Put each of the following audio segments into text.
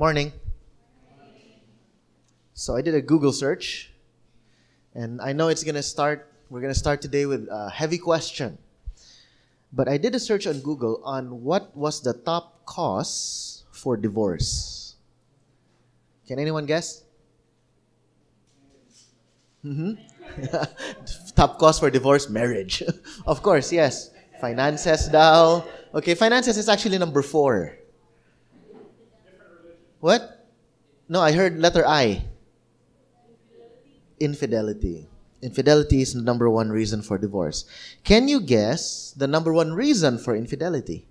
Morning. So I did a Google search, and I know it's gonna start. We're gonna start today with a heavy question. But I did a search on Google on what was the top cause for divorce. Can anyone guess? Mm-hmm. top cause for divorce, marriage. of course, yes. Finances daw. Okay, finances is actually number four. What? No, I heard letter I. Infidelity. Infidelity is the number one reason for divorce. Can you guess the number one reason for infidelity?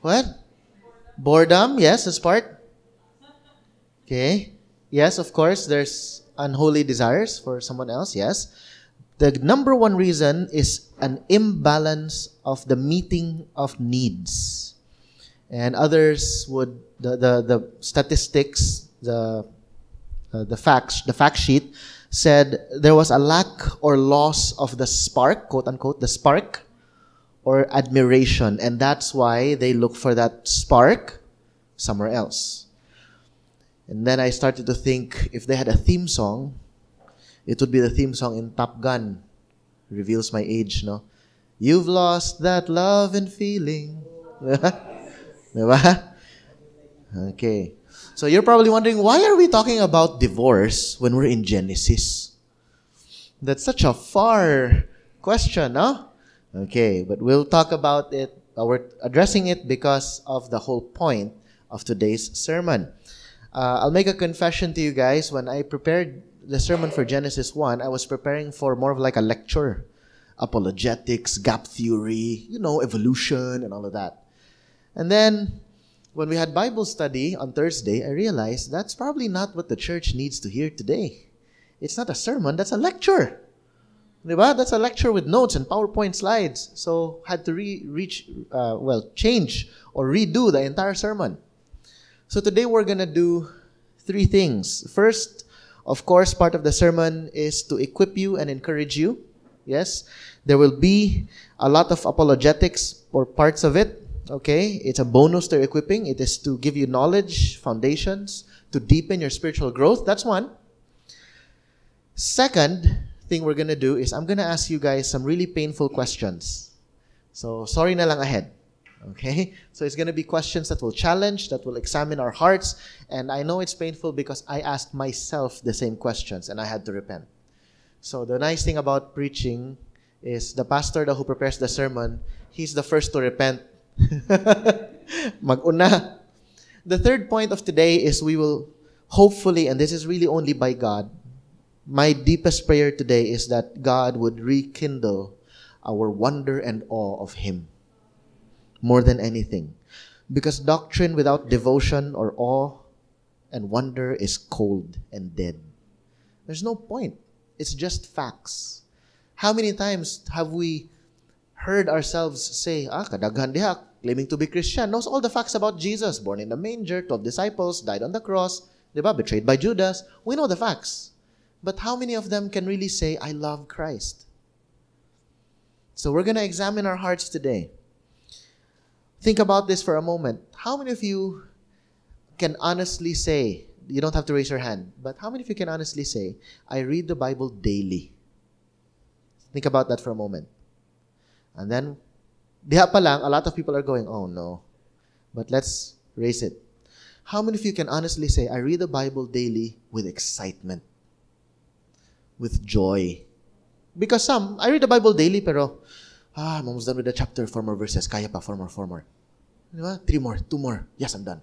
What? Boredom, yes, that's part. Okay. Yes, of course, there's unholy desires for someone else, yes. The number one reason is an imbalance of the meeting of needs. And others would, the, the, the statistics, the, uh, the facts, the fact sheet said there was a lack or loss of the spark, quote unquote, the spark or admiration. And that's why they look for that spark somewhere else. And then I started to think if they had a theme song, it would be the theme song in Top Gun. Reveals my age, no? You've lost that love and feeling. okay. So you're probably wondering, why are we talking about divorce when we're in Genesis? That's such a far question, no? Okay, but we'll talk about it, uh, we're addressing it because of the whole point of today's sermon. Uh, I'll make a confession to you guys. When I prepared the sermon for Genesis 1, I was preparing for more of like a lecture. Apologetics, gap theory, you know, evolution and all of that. And then when we had Bible study on Thursday, I realized that's probably not what the church needs to hear today. It's not a sermon, that's a lecture. Diba? That's a lecture with notes and PowerPoint slides. So had to re- reach, uh, well, change or redo the entire sermon. So today we're gonna do three things. First, of course, part of the sermon is to equip you and encourage you. Yes, there will be a lot of apologetics or parts of it. Okay, it's a bonus to equipping. It is to give you knowledge, foundations, to deepen your spiritual growth. That's one. Second thing we're gonna do is I'm gonna ask you guys some really painful questions. So sorry na lang ahead. Okay? So it's gonna be questions that will challenge, that will examine our hearts, and I know it's painful because I asked myself the same questions and I had to repent. So the nice thing about preaching is the pastor who prepares the sermon, he's the first to repent. Maguna. The third point of today is we will hopefully, and this is really only by God, my deepest prayer today is that God would rekindle our wonder and awe of Him more than anything. Because doctrine without devotion or awe and wonder is cold and dead. There's no point. It's just facts. How many times have we heard ourselves say, ah, kadaghan diha, claiming to be Christian, knows all the facts about Jesus, born in a manger, 12 disciples, died on the cross, diba, betrayed by Judas. We know the facts. But how many of them can really say, I love Christ? So we're going to examine our hearts today. Think about this for a moment. How many of you can honestly say, you don't have to raise your hand, but how many of you can honestly say, I read the Bible daily? Think about that for a moment. And then, diha pa lang, a lot of people are going, oh no. But let's raise it. How many of you can honestly say, I read the Bible daily with excitement? with joy. Because some, I read the Bible daily, pero, ah, I'm almost done with the chapter, four more verses, kaya pa, four more, four more. Diba? Three more, two more. Yes, I'm done.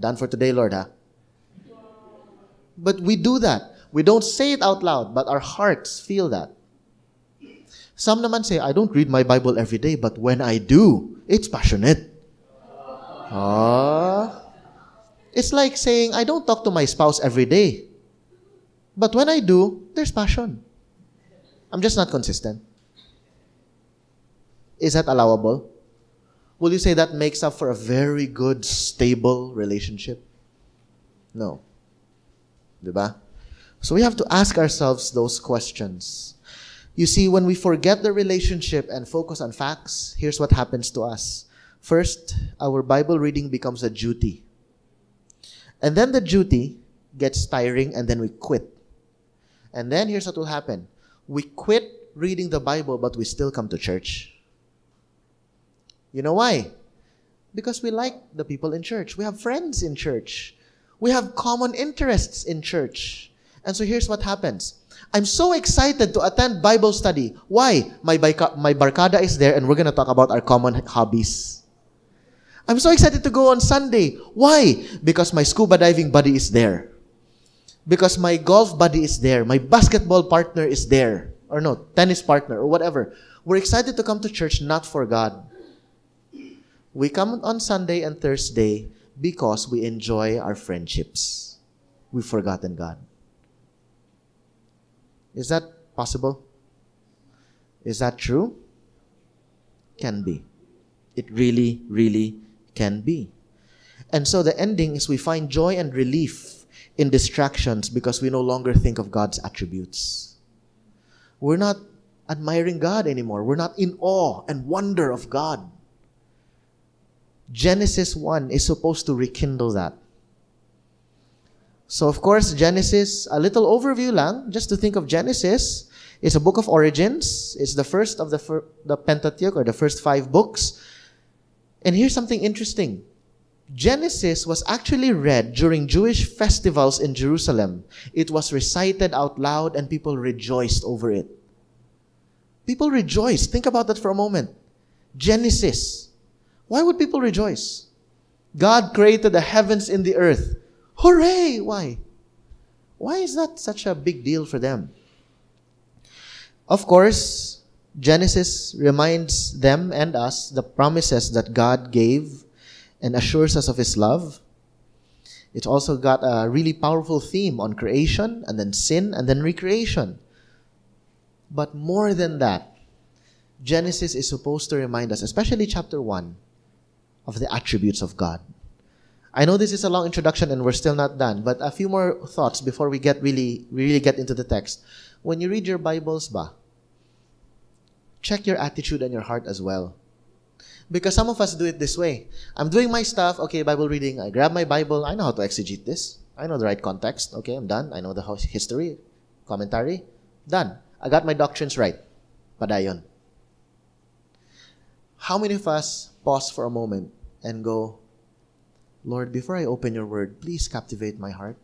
Done for today, Lord, ha? But we do that. We don't say it out loud, but our hearts feel that. Some naman say, I don't read my Bible every day, but when I do, it's passionate. Ah. It's like saying, I don't talk to my spouse every day, but when I do, there's passion. I'm just not consistent. Is that allowable? Will you say that makes up for a very good, stable relationship? No. Diba? So we have to ask ourselves those questions. You see, when we forget the relationship and focus on facts, here's what happens to us. First, our Bible reading becomes a duty. And then the duty gets tiring and then we quit. And then here's what will happen we quit reading the Bible, but we still come to church. You know why? Because we like the people in church. We have friends in church. We have common interests in church. And so here's what happens. I'm so excited to attend Bible study. Why? My, my barkada is there and we're going to talk about our common hobbies. I'm so excited to go on Sunday. Why? Because my scuba diving buddy is there. Because my golf buddy is there. My basketball partner is there. Or no, tennis partner or whatever. We're excited to come to church not for God. We come on Sunday and Thursday because we enjoy our friendships. We've forgotten God. Is that possible? Is that true? Can be. It really, really can be. And so the ending is we find joy and relief in distractions because we no longer think of God's attributes. We're not admiring God anymore. We're not in awe and wonder of God. Genesis 1 is supposed to rekindle that. So, of course, Genesis, a little overview lang, just to think of Genesis. It's a book of origins. It's the first of the, fir- the Pentateuch, or the first five books. And here's something interesting. Genesis was actually read during Jewish festivals in Jerusalem. It was recited out loud and people rejoiced over it. People rejoiced. Think about that for a moment. Genesis. Why would people rejoice? God created the heavens and the earth. Hooray! Why? Why is that such a big deal for them? Of course, Genesis reminds them and us the promises that God gave and assures us of His love. It's also got a really powerful theme on creation and then sin and then recreation. But more than that, Genesis is supposed to remind us, especially chapter 1, of the attributes of God. I know this is a long introduction and we're still not done, but a few more thoughts before we get really really get into the text. When you read your Bibles ba, check your attitude and your heart as well. Because some of us do it this way. I'm doing my stuff, okay, Bible reading, I grab my Bible, I know how to exegete this. I know the right context, okay, I'm done. I know the history, commentary, done. I got my doctrines right. Padayon. How many of us pause for a moment and go, Lord, before I open your word, please captivate my heart.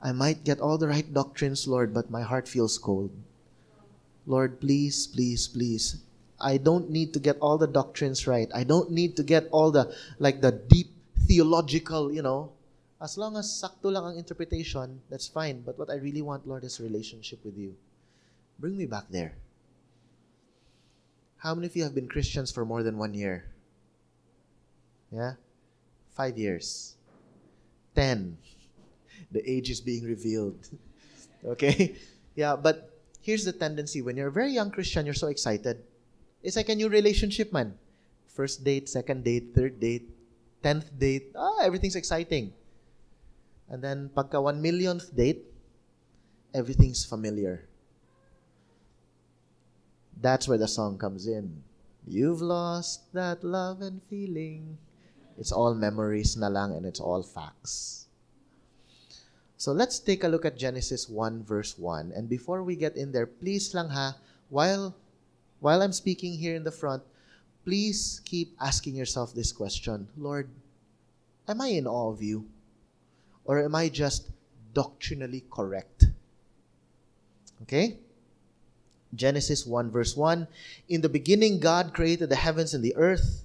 I might get all the right doctrines, Lord, but my heart feels cold. Lord, please, please, please. I don't need to get all the doctrines right. I don't need to get all the, like the deep theological, you know. As long as sakto lang ang interpretation, that's fine. But what I really want, Lord, is relationship with you. Bring me back there. How many of you have been Christians for more than one year? Yeah? Five years. Ten. The age is being revealed. okay? Yeah, but here's the tendency when you're a very young Christian, you're so excited. It's like a new relationship, man. First date, second date, third date, tenth date. Ah, everything's exciting. And then, pagka one millionth date, everything's familiar. That's where the song comes in. You've lost that love and feeling. It's all memories na lang and it's all facts. So let's take a look at Genesis 1 verse 1. And before we get in there, please lang ha, while while I'm speaking here in the front, please keep asking yourself this question. Lord, am I in awe of you? Or am I just doctrinally correct? Okay? Genesis 1 verse 1. In the beginning, God created the heavens and the earth.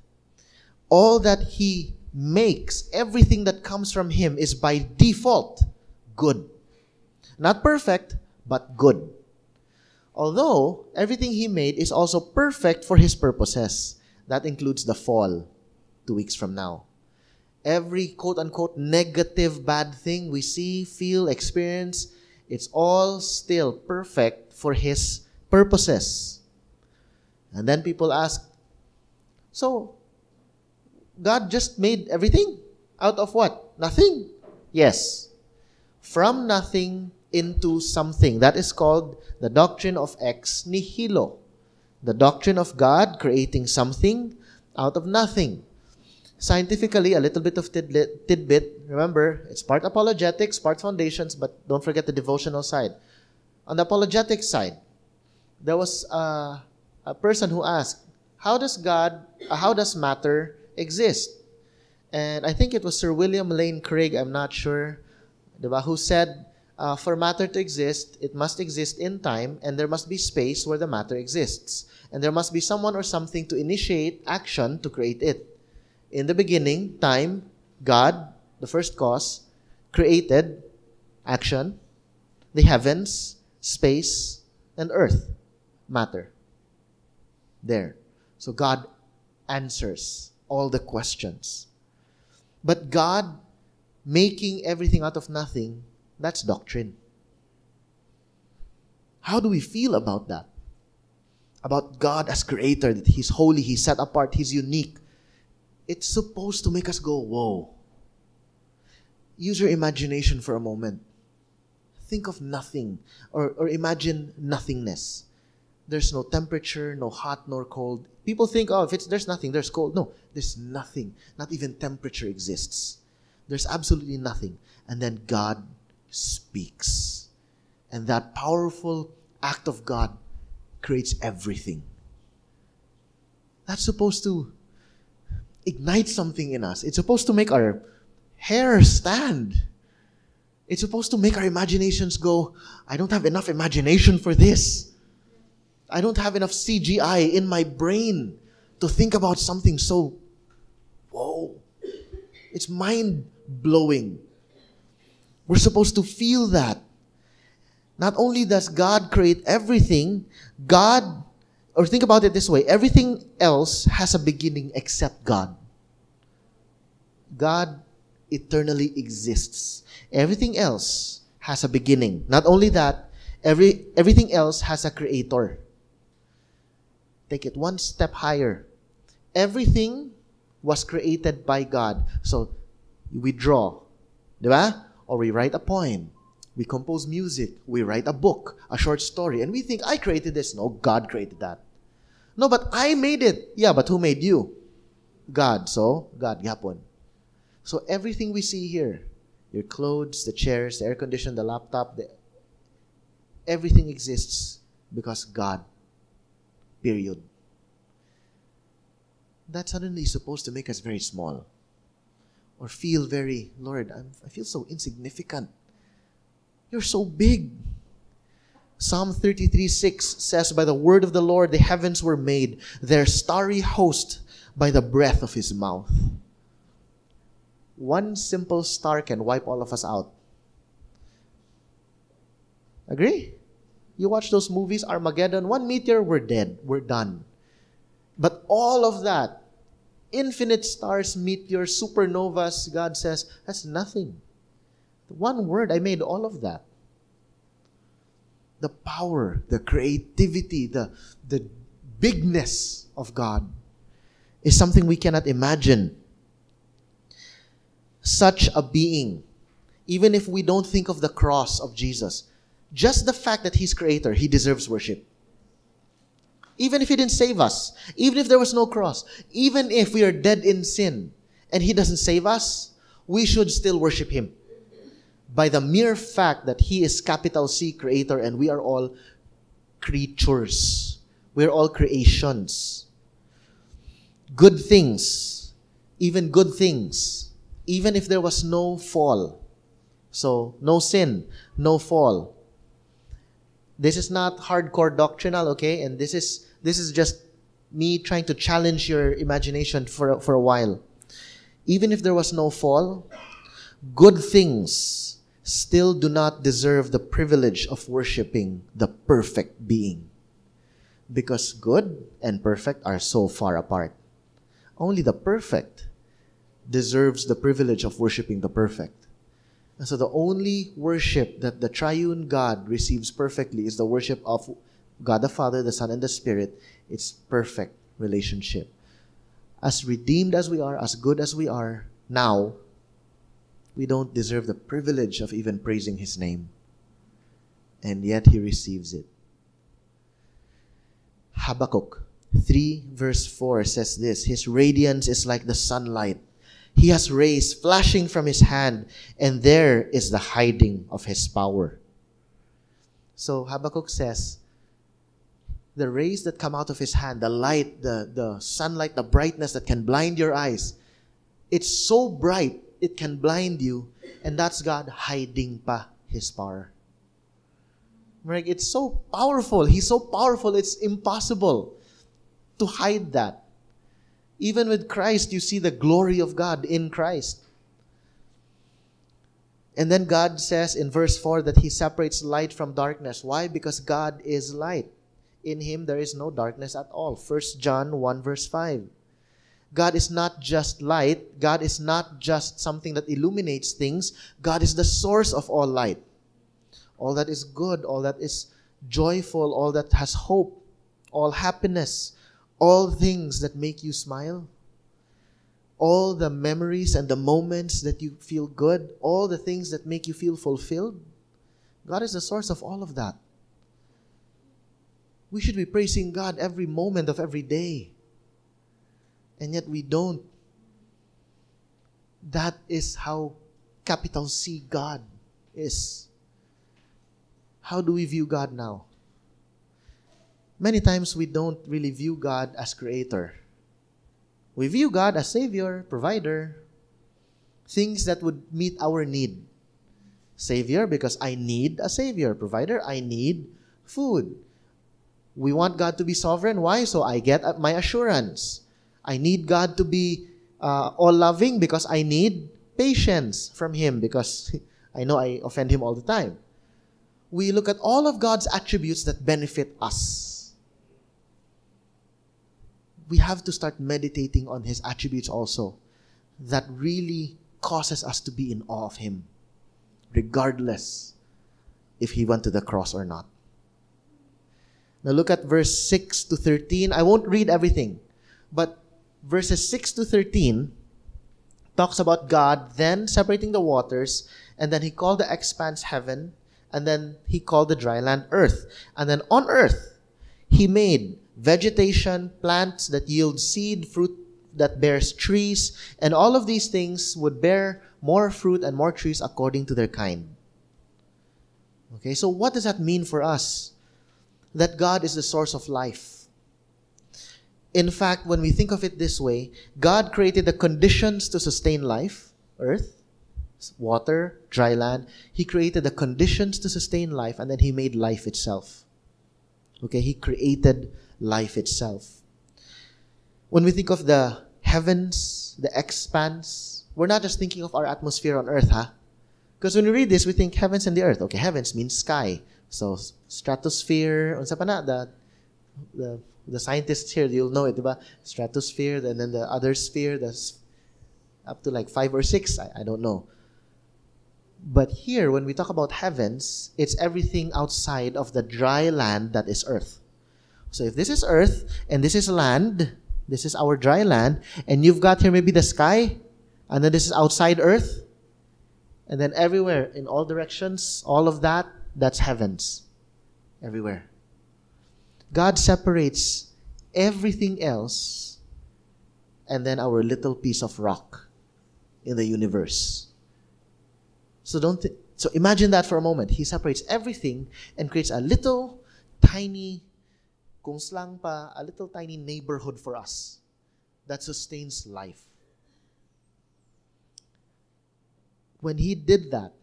All that He makes, everything that comes from Him, is by default good. Not perfect, but good. Although everything He made is also perfect for His purposes. That includes the fall two weeks from now. Every quote unquote negative bad thing we see, feel, experience, it's all still perfect for His purposes. And then people ask, so God just made everything out of what? Nothing. Yes. From nothing into something. That is called the doctrine of ex nihilo. The doctrine of God creating something out of nothing. Scientifically, a little bit of tidbit, tidbit. Remember, it's part apologetics, part foundations, but don't forget the devotional side. On the apologetic side, there was a, a person who asked, "How does God? Uh, how does matter exist?" And I think it was Sir William Lane Craig. I'm not sure, the who said, uh, "For matter to exist, it must exist in time, and there must be space where the matter exists, and there must be someone or something to initiate action to create it." In the beginning, time, God, the first cause, created action, the heavens, space, and earth, matter. There. So God answers all the questions. But God making everything out of nothing, that's doctrine. How do we feel about that? About God as creator, that He's holy, He's set apart, He's unique it's supposed to make us go, whoa. Use your imagination for a moment. Think of nothing, or, or imagine nothingness. There's no temperature, no hot nor cold. People think, oh, if it's there's nothing, there's cold. No, there's nothing. Not even temperature exists. There's absolutely nothing. And then God speaks. And that powerful act of God creates everything. That's supposed to ignite something in us. It's supposed to make our hair stand. It's supposed to make our imaginations go, I don't have enough imagination for this. I don't have enough CGI in my brain to think about something so, whoa. It's mind blowing. We're supposed to feel that. Not only does God create everything, God or think about it this way everything else has a beginning except God. God eternally exists. Everything else has a beginning. Not only that, every, everything else has a creator. Take it one step higher. Everything was created by God. So, we draw, diba? Or we write a poem. We compose music. We write a book, a short story. And we think, I created this. No, God created that. No, but I made it. Yeah, but who made you? God. So, God, yapon. So everything we see here, your clothes, the chairs, the air conditioner, the laptop, the, everything exists because God. Period. That suddenly is supposed to make us very small. Or feel very, Lord, I'm, I feel so insignificant. You're so big. Psalm 33 6 says, By the word of the Lord the heavens were made, their starry host by the breath of his mouth. One simple star can wipe all of us out. Agree? You watch those movies, Armageddon, one meteor, we're dead, we're done. But all of that, infinite stars, meteors, supernovas, God says, that's nothing. One word, I made all of that. The power, the creativity, the, the bigness of God is something we cannot imagine. Such a being, even if we don't think of the cross of Jesus, just the fact that He's creator, He deserves worship. Even if He didn't save us, even if there was no cross, even if we are dead in sin and He doesn't save us, we should still worship Him by the mere fact that He is capital C creator and we are all creatures. We're all creations. Good things, even good things, even if there was no fall. So, no sin, no fall. This is not hardcore doctrinal, okay? And this is this is just me trying to challenge your imagination for, for a while. Even if there was no fall, good things still do not deserve the privilege of worshiping the perfect being. Because good and perfect are so far apart. Only the perfect deserves the privilege of worshiping the perfect. And so the only worship that the triune God receives perfectly is the worship of God the Father, the Son, and the Spirit. It's perfect relationship. As redeemed as we are, as good as we are now, we don't deserve the privilege of even praising His name. And yet He receives it. Habakkuk 3 verse 4 says this His radiance is like the sunlight. He has rays flashing from his hand, and there is the hiding of his power. So Habakkuk says, the rays that come out of his hand, the light, the, the sunlight, the brightness that can blind your eyes, it's so bright, it can blind you, and that's God hiding pa his power. Right? It's so powerful. He's so powerful, it's impossible to hide that. Even with Christ, you see the glory of God in Christ. And then God says in verse 4 that He separates light from darkness. Why? Because God is light. In Him there is no darkness at all. 1 John 1 verse 5. God is not just light. God is not just something that illuminates things. God is the source of all light. All that is good, all that is joyful, all that has hope, all happiness, all things that make you smile, all the memories and the moments that you feel good, all the things that make you feel fulfilled. God is the source of all of that. We should be praising God every moment of every day. And yet we don't. That is how capital C God is. How do we view God now? Many times we don't really view God as creator. We view God as savior, provider, things that would meet our need. Savior, because I need a savior. Provider, I need food. We want God to be sovereign. Why? So I get my assurance. I need God to be uh, all loving because I need patience from Him because I know I offend Him all the time. We look at all of God's attributes that benefit us we have to start meditating on His attributes also that really causes us to be in awe of Him, regardless if He went to the cross or not. Now look at verse 6 to 13. I won't read everything, but verses 6 to 13 talks about God then separating the waters, and then He called the expanse heaven, and then He called the dry land earth. And then on earth, He made vegetation, plants that yield seed, fruit that bears trees, and all of these things would bear more fruit and more trees according to their kind. Okay, so what does that mean for us? That God is the source of life. In fact, when we think of it this way, God created the conditions to sustain life, earth, water, dry land. He created the conditions to sustain life, and then He made life itself. Okay, He created life itself. When we think of the heavens, the expanse, we're not just thinking of our atmosphere on earth, huh? Because when we read this, we think heavens and the earth. Okay, heavens means sky. So, stratosphere, unsa pa na, the, the, the scientists here, you'll know it, diba? Stratosphere, and then the other sphere, that's up to like five or six, I, I don't know. But here, when we talk about heavens, it's everything outside of the dry land that is earth. So if this is earth and this is land, this is our dry land, and you've got here maybe the sky, and then this is outside earth, and then everywhere in all directions, all of that, that's heavens. Everywhere. God separates everything else and then our little piece of rock in the universe. So don't th- so imagine that for a moment. He separates everything and creates a little tiny kung slang pa, a little tiny neighborhood for us that sustains life. When He did that,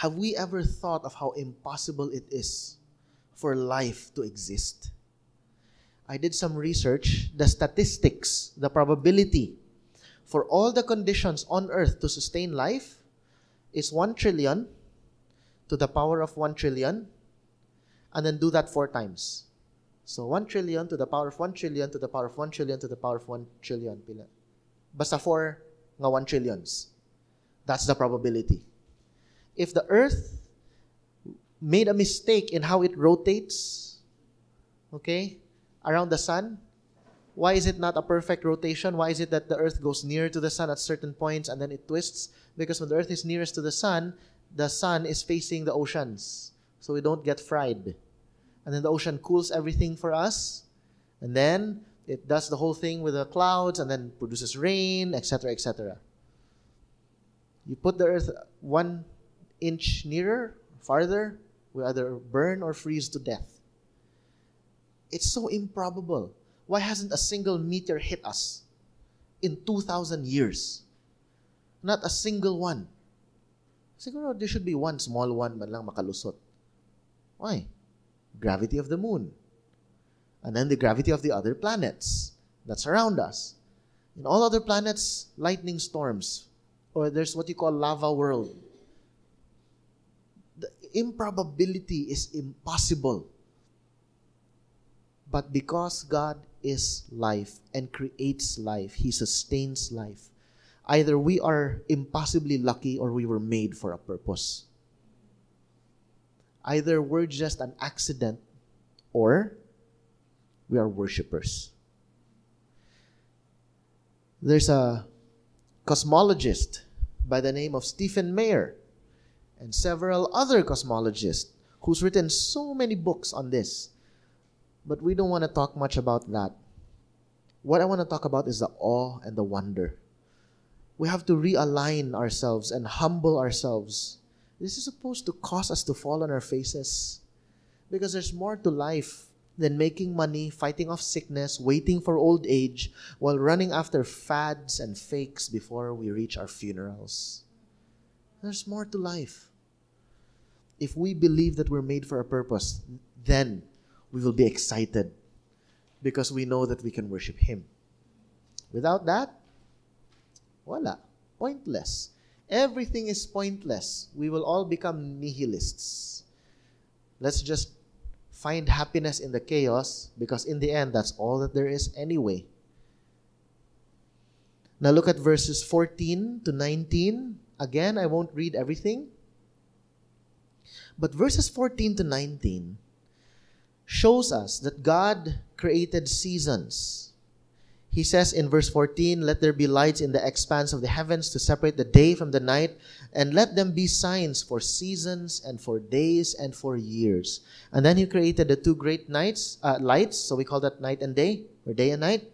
have we ever thought of how impossible it is for life to exist? I did some research. The statistics, the probability for all the conditions on earth to sustain life is 1 trillion to the power of 1 trillion and then do that four times. So 1 trillion to the power of 1 trillion to the power of 1 trillion to the power of 1 trillion. Pila. Basta 4 nga 1 trillions. That's the probability. If the earth made a mistake in how it rotates, okay, around the sun, why is it not a perfect rotation? Why is it that the earth goes near to the sun at certain points and then it twists? Because when the earth is nearest to the sun, the sun is facing the oceans. So we don't get fried. And then the ocean cools everything for us. And then it does the whole thing with the clouds and then produces rain, etc., etc. You put the earth one inch nearer, farther, we either burn or freeze to death. It's so improbable. Why hasn't a single meteor hit us in 2,000 years? Not a single one. Siguro there should be one small one man lang makalusot. Why? Gravity of the moon. And then the gravity of the other planets that surround us. In all other planets, lightning storms. Or there's what you call lava world. The improbability is impossible. But because God is life and creates life, He sustains life. Either we are impossibly lucky or we were made for a purpose. Either we're just an accident or we are worshippers. There's a cosmologist by the name of Stephen Meyer and several other cosmologists who's written so many books on this. But we don't want to talk much about that. What I want to talk about is the awe and the wonder. We have to realign ourselves and humble ourselves. This is supposed to cause us to fall on our faces because there's more to life than making money, fighting off sickness, waiting for old age, while running after fads and fakes before we reach our funerals. There's more to life. If we believe that we're made for a purpose, then we will be excited because we know that we can worship Him. Without that, voila, Pointless. Everything is pointless. We will all become nihilists. Let's just find happiness in the chaos because in the end, that's all that there is anyway. Now look at verses 14 to 19. Again, I won't read everything. But verses 14 to 19 shows us that God created seasons. He says in verse 14, Let there be lights in the expanse of the heavens to separate the day from the night, and let them be signs for seasons and for days and for years. And then he created the two great nights, uh, lights, so we call that night and day, or day and night.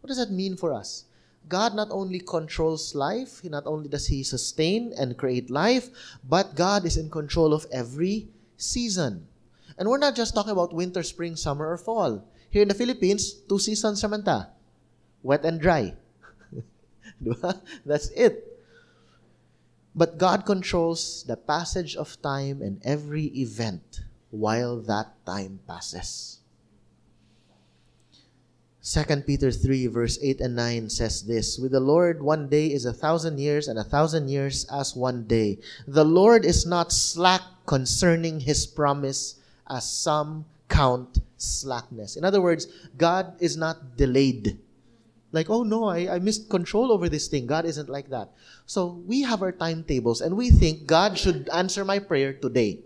What does that mean for us? God not only controls life, not only does he sustain and create life, but God is in control of every season. And we're not just talking about winter, spring, summer, or fall. Here in the Philippines, two seasons naman ta. Wet and dry. That's it. But God controls the passage of time and every event while that time passes. 2 Peter 3, verse 8 and 9 says this With the Lord, one day is a thousand years, and a thousand years as one day. The Lord is not slack concerning his promise, as some count slackness. In other words, God is not delayed. Like, oh no, I, I missed control over this thing. God isn't like that. So we have our timetables and we think God should answer my prayer today.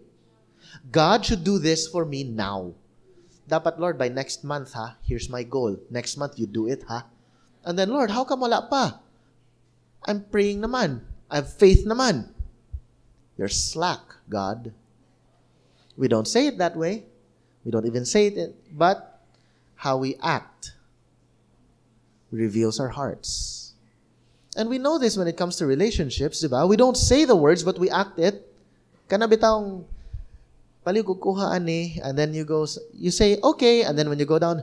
God should do this for me now. Dapat, Lord, by next month, ha? Here's my goal. Next month, you do it, ha? And then, Lord, how come wala pa? I'm praying naman. I have faith naman. You're slack, God. We don't say it that way. We don't even say it, but how we act reveals our hearts. And we know this when it comes to relationships, diba? We don't say the words, but we act it. Kana bitawng paligukuha ani, and then you go, you say, okay, and then when you go down,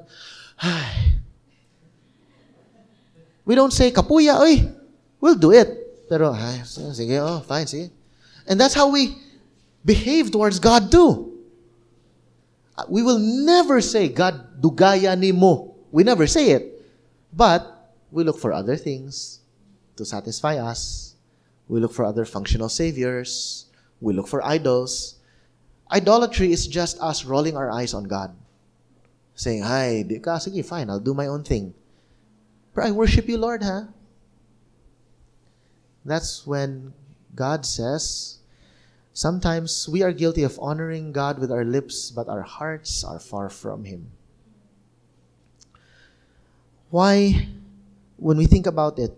we don't say, kapuya, oy, we'll do it. Pero, ay, sige, oh, fine, sige. And that's how we behave towards God too. We will never say, God, dugaya ni mo. We never say it. But we look for other things to satisfy us. We look for other functional saviors. We look for idols. Idolatry is just us rolling our eyes on God. saying, Hi, di sige, fine, I'll do my own thing. But I worship you, Lord, huh? That's when God says, sometimes we are guilty of honoring God with our lips, but our hearts are far from Him. Why, when we think about it,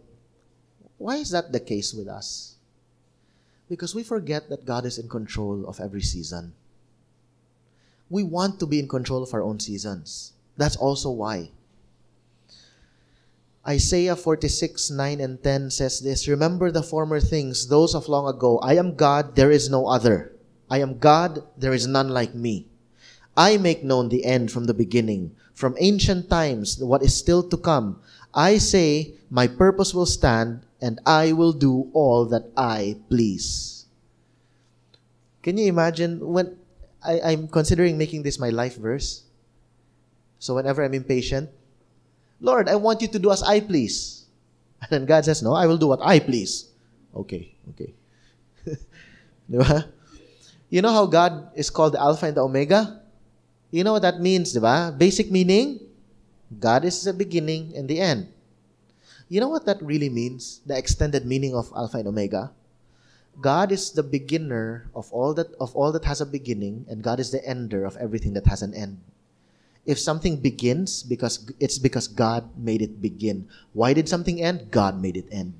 why is that the case with us? Because we forget that God is in control of every season. We want to be in control of our own seasons. That's also why. Isaiah 46, 9 and 10 says this Remember the former things, those of long ago. I am God, there is no other. I am God, there is none like me. I make known the end from the beginning, from ancient times, what is still to come. I say, My purpose will stand, and I will do all that I please. Can you imagine when I, I'm considering making this my life verse? So whenever I'm impatient, Lord, I want you to do as I please. And then God says, No, I will do what I please. Okay, okay. You know how God is called the Alpha and the Omega? You know what that means, diba? Basic meaning, God is the beginning and the end. You know what that really means? The extended meaning of Alpha and Omega? God is the beginner of all that of all that has a beginning, and God is the ender of everything that has an end. If something begins because it's because God made it begin. Why did something end? God made it end.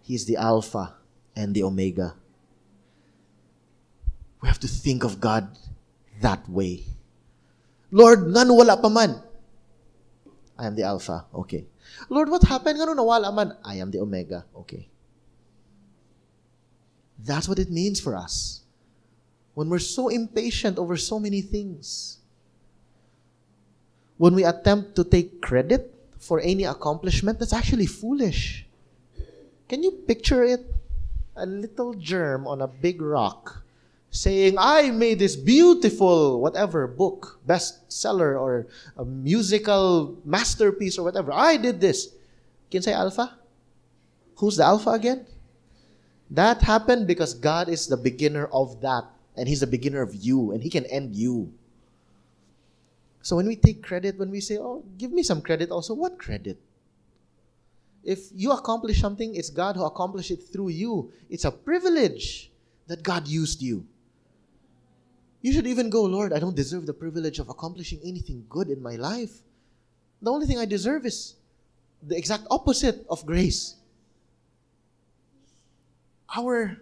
He's the Alpha and the Omega. We have to think of God that way. Lord, ngan wala pa man. I am the Alpha. Okay. Lord, what happened? Ngano nawala man? I am the Omega. Okay. That's what it means for us. When we're so impatient over so many things. When we attempt to take credit for any accomplishment, that's actually foolish. Can you picture it? A little germ on a big rock saying, I made this beautiful, whatever, book, bestseller, or a musical masterpiece, or whatever. I did this. Can you say Alpha? Who's the Alpha again? That happened because God is the beginner of that, and He's the beginner of you, and He can end you. So when we take credit, when we say, Oh, give me some credit also, what credit? If you accomplish something, it's God who accomplished it through you. It's a privilege that God used you. You should even go, Lord, I don't deserve the privilege of accomplishing anything good in my life. The only thing I deserve is the exact opposite of grace our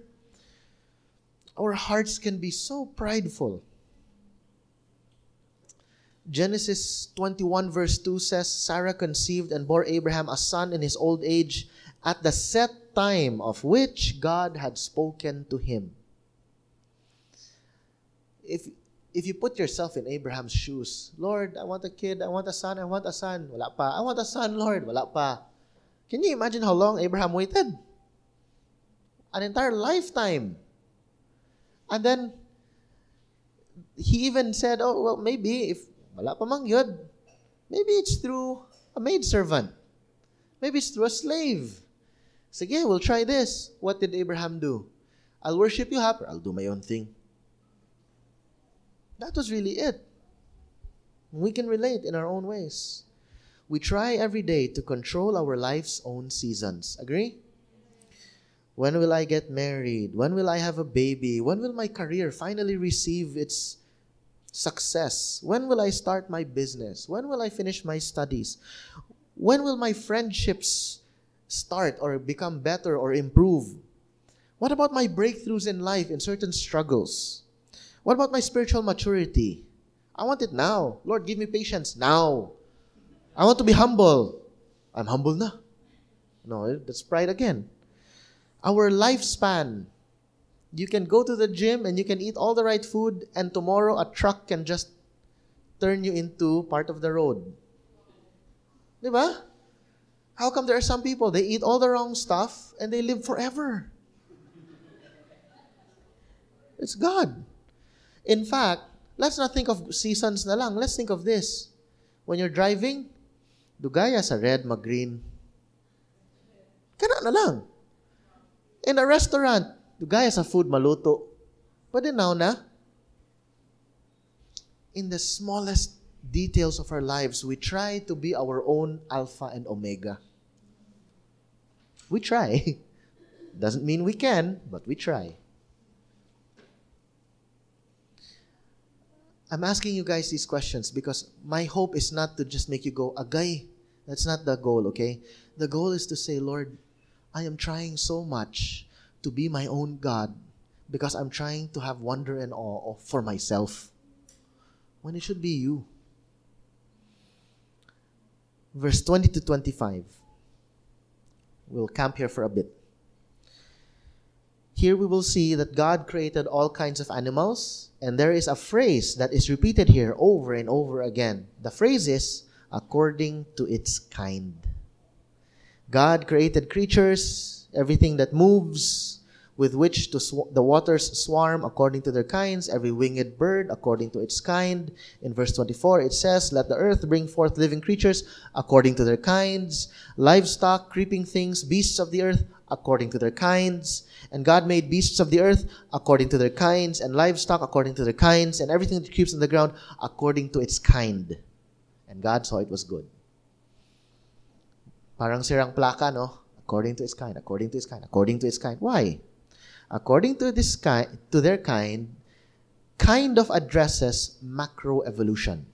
our hearts can be so prideful. Genesis 21 verse 2 says Sarah conceived and bore Abraham a son in his old age at the set time of which God had spoken to him. If if you put yourself in Abraham's shoes, Lord, I want a kid, I want a son, I want a son, wala pa. I want a son, Lord, wala pa. Can you imagine how long Abraham waited? an entire lifetime. And then, he even said, oh, well, maybe if wala pa mang yun, maybe it's through a maidservant. Maybe it's through a slave. Sige, we'll try this. What did Abraham do? I'll worship you, Happer. I'll do my own thing. That was really it. We can relate in our own ways. We try every day to control our life's own seasons. Agree? When will I get married? When will I have a baby? When will my career finally receive its success? When will I start my business? When will I finish my studies? When will my friendships start or become better or improve? What about my breakthroughs in life in certain struggles? What about my spiritual maturity? I want it now. Lord, give me patience now. I want to be humble. I'm humble now. No, that's pride again our lifespan. You can go to the gym and you can eat all the right food, and tomorrow a truck can just turn you into part of the road. Diba? How come there are some people, they eat all the wrong stuff and they live forever? It's God. In fact, let's not think of seasons na lang. Let's think of this. When you're driving, dugaya sa red, mag-green. Kana na lang. In a restaurant, gaya sa food maluto. Pwede now na. In the smallest details of our lives, we try to be our own Alpha and Omega. We try. Doesn't mean we can, but we try. I'm asking you guys these questions because my hope is not to just make you go, agay. That's not the goal, okay? The goal is to say, Lord, I am trying so much to be my own God because I'm trying to have wonder and awe for myself when it should be you. Verse 20 to 25. We'll camp here for a bit. Here we will see that God created all kinds of animals, and there is a phrase that is repeated here over and over again. The phrase is, according to its kind. God created creatures, everything that moves, with which sw- the waters swarm according to their kinds, every winged bird according to its kind. In verse 24, it says, Let the earth bring forth living creatures according to their kinds, livestock, creeping things, beasts of the earth according to their kinds. And God made beasts of the earth according to their kinds, and livestock according to their kinds, and everything that creeps on the ground according to its kind. And God saw it was good. Parang sirang plaka, no? According to its kind, according to its kind, according to its kind. Why? According to this kind, to their kind, kind of addresses macroevolution.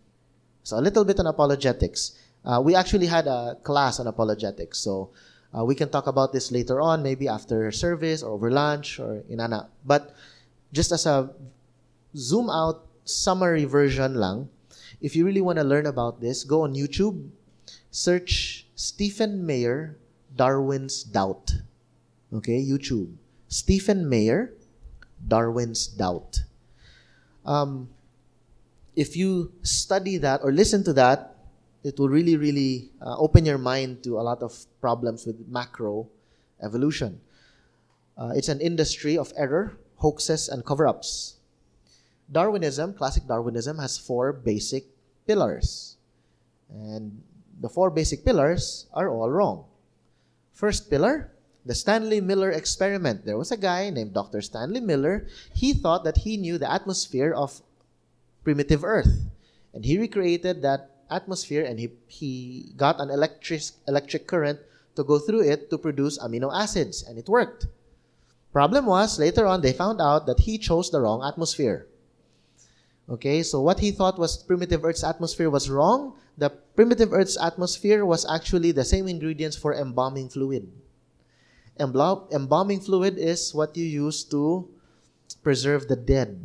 So a little bit on apologetics. Uh, we actually had a class on apologetics, so uh, we can talk about this later on, maybe after service or over lunch or inana. But just as a zoom out summary version lang, if you really want to learn about this, go on YouTube, search Stephen Meyer, Darwin's Doubt. Okay, YouTube. Stephen Meyer, Darwin's Doubt. Um, if you study that or listen to that, it will really, really uh, open your mind to a lot of problems with macro evolution. Uh, it's an industry of error, hoaxes, and cover ups. Darwinism, classic Darwinism, has four basic pillars. And the four basic pillars are all wrong. First pillar, the Stanley Miller experiment. There was a guy named Dr. Stanley Miller. He thought that he knew the atmosphere of primitive Earth. And he recreated that atmosphere and he, he got an electric, electric current to go through it to produce amino acids, and it worked. Problem was, later on, they found out that he chose the wrong atmosphere. Okay, so what he thought was primitive Earth's atmosphere was wrong. The primitive Earth's atmosphere was actually the same ingredients for embalming fluid. embalming fluid is what you use to preserve the dead.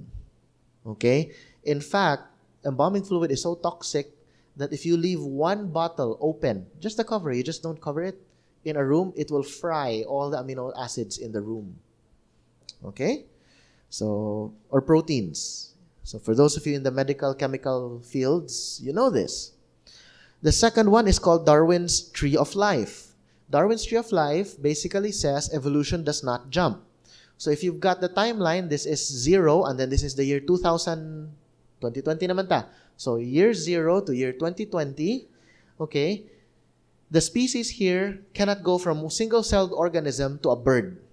Okay? In fact, embalming fluid is so toxic that if you leave one bottle open, just the cover, you just don't cover it, in a room, it will fry all the amino acids in the room. Okay? So, or proteins. So, for those of you in the medical chemical fields, you know this. The second one is called Darwin's Tree of Life. Darwin's Tree of Life basically says evolution does not jump. So, if you've got the timeline, this is zero, and then this is the year 2000, 2020 naman ta. So year 0 to year 2020, okay, the species here cannot go from single-celled organism to a bird.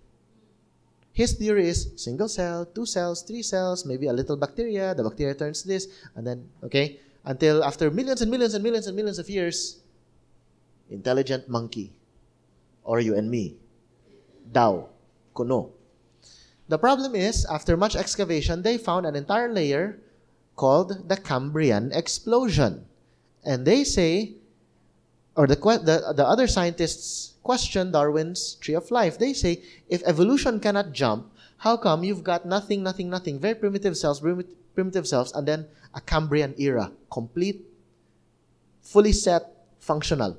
His theory is single cell, two cells, three cells, maybe a little bacteria, the bacteria turns this, and then, okay, until after millions and millions and millions and millions of years, intelligent monkey, or you and me, Dao, Kuno. The problem is, after much excavation, they found an entire layer called the Cambrian explosion. And they say, or the, the, the other scientists question Darwin's tree of life. They say, if evolution cannot jump, how come you've got nothing, nothing, nothing, very primitive cells, primitive cells, and then a Cambrian era, complete, fully set, functional?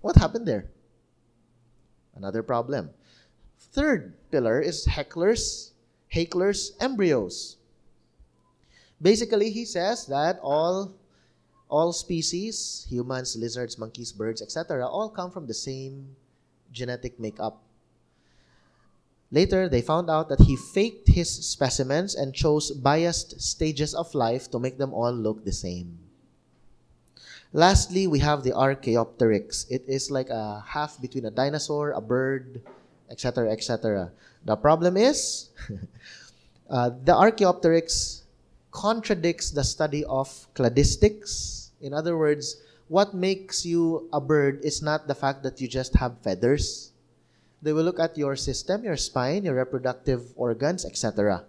What happened there? Another problem. Third pillar is Haeckel's, Haeckel's embryos. Basically, he says that all all species, humans, lizards, monkeys, birds, etc., all come from the same genetic makeup. Later, they found out that he faked his specimens and chose biased stages of life to make them all look the same. Lastly, we have the Archaeopteryx. It is like a half between a dinosaur, a bird, etc., etc. The problem is, uh, the Archaeopteryx contradicts the study of cladistics. In other words, what makes you a bird is not the fact that you just have feathers. They will look at your system, your spine, your reproductive organs, etc.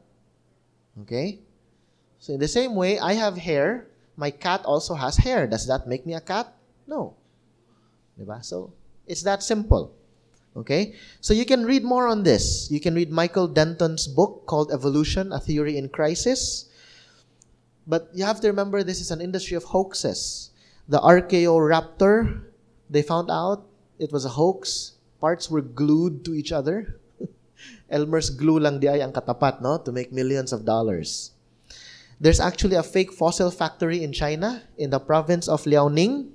Okay? So, in the same way, I have hair. My cat also has hair. Does that make me a cat? No. Diba? So, it's that simple. Okay? So, you can read more on this. You can read Michael Denton's book called Evolution A Theory in Crisis. But you have to remember this is an industry of hoaxes. The Archaeoraptor, they found out it was a hoax. Parts were glued to each other. Elmer's glue lang di ay ang katapat, no? To make millions of dollars. There's actually a fake fossil factory in China, in the province of Liaoning.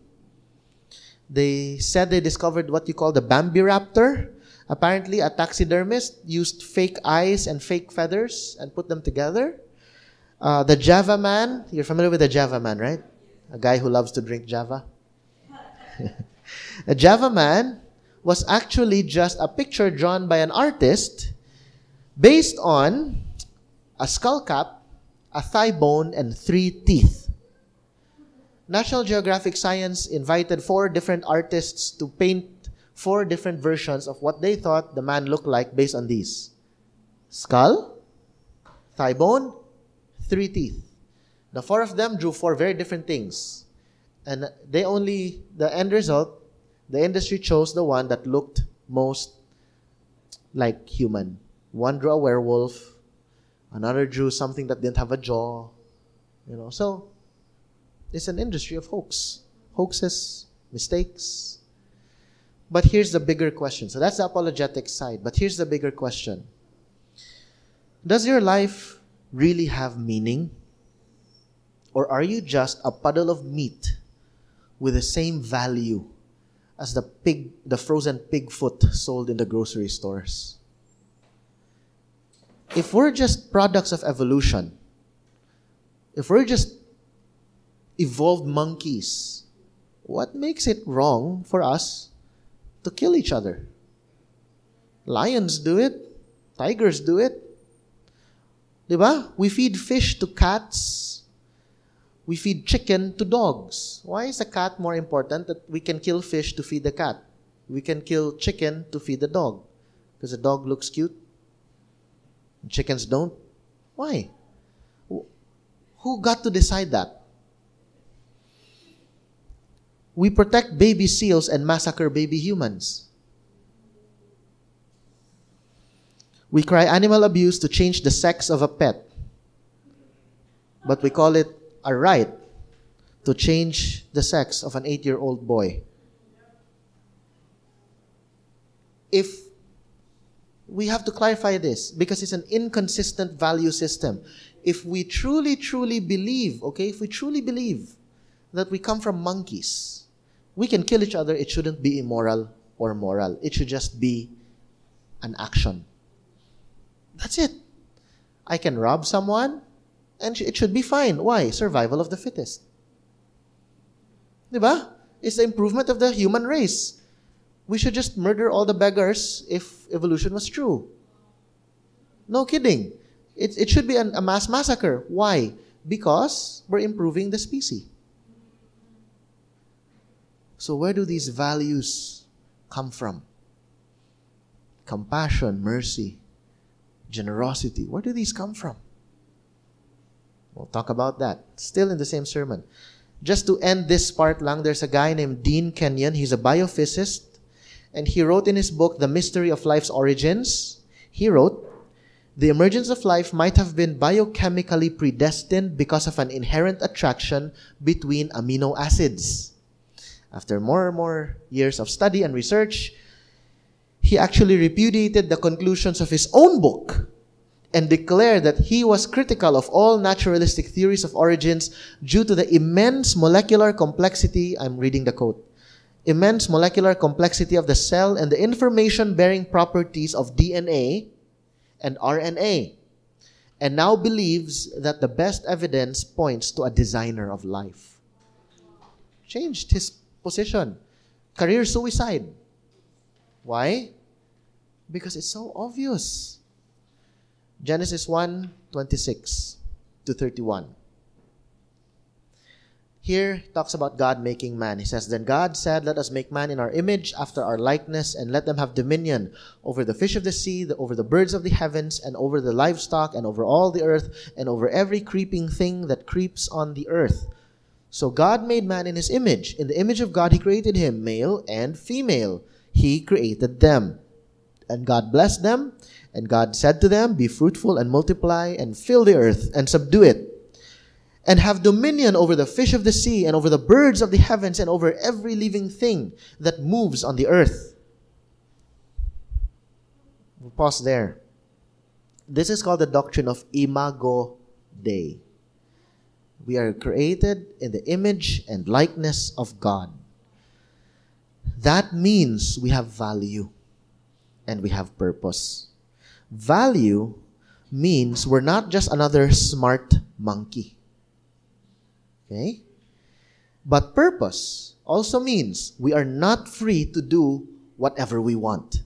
They said they discovered what you call the Bambiraptor. Apparently, a taxidermist used fake eyes and fake feathers and put them together. Uh, the Java man, you're familiar with the Java man, right? A guy who loves to drink Java. a Java man was actually just a picture drawn by an artist based on a skull cap, a thigh bone, and three teeth. National Geographic Science invited four different artists to paint four different versions of what they thought the man looked like based on these skull, thigh bone, three teeth. The four of them drew four very different things. And they only, the end result, the industry chose the one that looked most like human. One drew a werewolf, another drew something that didn't have a jaw. You know, so it's an industry of hoax, hoaxes, mistakes. But here's the bigger question. So that's the apologetic side. But here's the bigger question Does your life really have meaning? Or are you just a puddle of meat with the same value as the pig, the frozen pig foot sold in the grocery stores? If we're just products of evolution, if we're just evolved monkeys, what makes it wrong for us to kill each other? Lions do it, tigers do it, Diba? We feed fish to cats. We feed chicken to dogs. Why is a cat more important that we can kill fish to feed the cat? We can kill chicken to feed the dog. Because the dog looks cute. Chickens don't. Why? Who got to decide that? We protect baby seals and massacre baby humans. We cry animal abuse to change the sex of a pet. But we call it a right to change the sex of an eight year old boy. If we have to clarify this because it's an inconsistent value system. If we truly, truly believe, okay, if we truly believe that we come from monkeys, we can kill each other, it shouldn't be immoral or moral. It should just be an action. That's it. I can rob someone and it should be fine. Why? Survival of the fittest. Diba? It's the improvement of the human race. We should just murder all the beggars if evolution was true. No kidding. It, it should be an, a mass massacre. Why? Because we're improving the species. So, where do these values come from? Compassion, mercy, generosity. Where do these come from? We'll talk about that. Still in the same sermon. Just to end this part lang, there's a guy named Dean Kenyon. He's a biophysicist. And he wrote in his book, The Mystery of Life's Origins, he wrote, The emergence of life might have been biochemically predestined because of an inherent attraction between amino acids. After more and more years of study and research, he actually repudiated the conclusions of his own book and declared that he was critical of all naturalistic theories of origins due to the immense molecular complexity. I'm reading the quote. Immense molecular complexity of the cell and the information bearing properties of DNA and RNA, and now believes that the best evidence points to a designer of life. Changed his position. Career suicide. Why? Because it's so obvious. Genesis 1 26 to 31. Here talks about God making man. He says, Then God said, Let us make man in our image, after our likeness, and let them have dominion over the fish of the sea, over the birds of the heavens, and over the livestock, and over all the earth, and over every creeping thing that creeps on the earth. So God made man in his image. In the image of God, he created him, male and female. He created them. And God blessed them, and God said to them, Be fruitful and multiply, and fill the earth, and subdue it and have dominion over the fish of the sea and over the birds of the heavens and over every living thing that moves on the earth. We'll pause there. This is called the doctrine of imago Dei. We are created in the image and likeness of God. That means we have value and we have purpose. Value means we're not just another smart monkey Okay? But purpose also means we are not free to do whatever we want.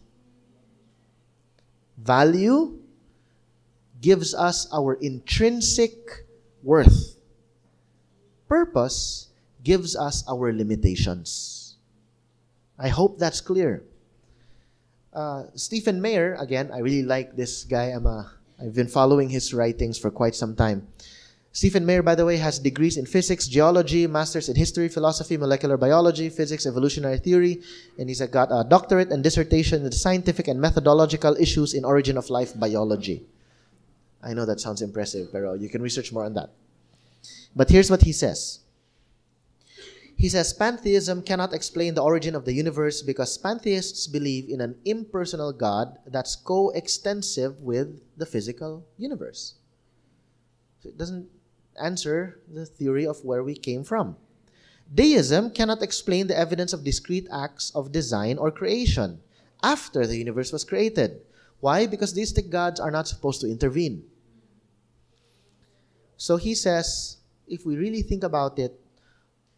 Value gives us our intrinsic worth. Purpose gives us our limitations. I hope that's clear. Uh, Stephen Meyer, again, I really like this guy. I'm a, I've been following his writings for quite some time. Stephen Meyer, by the way, has degrees in physics, geology, masters in history, philosophy, molecular biology, physics, evolutionary theory, and he's got a doctorate and dissertation in scientific and methodological issues in origin of life biology. I know that sounds impressive, but you can research more on that. But here's what he says. He says pantheism cannot explain the origin of the universe because pantheists believe in an impersonal God that's coextensive with the physical universe. So it doesn't answer the theory of where we came from. Deism cannot explain the evidence of discrete acts of design or creation after the universe was created. Why? Because deistic gods are not supposed to intervene. So he says, if we really think about it,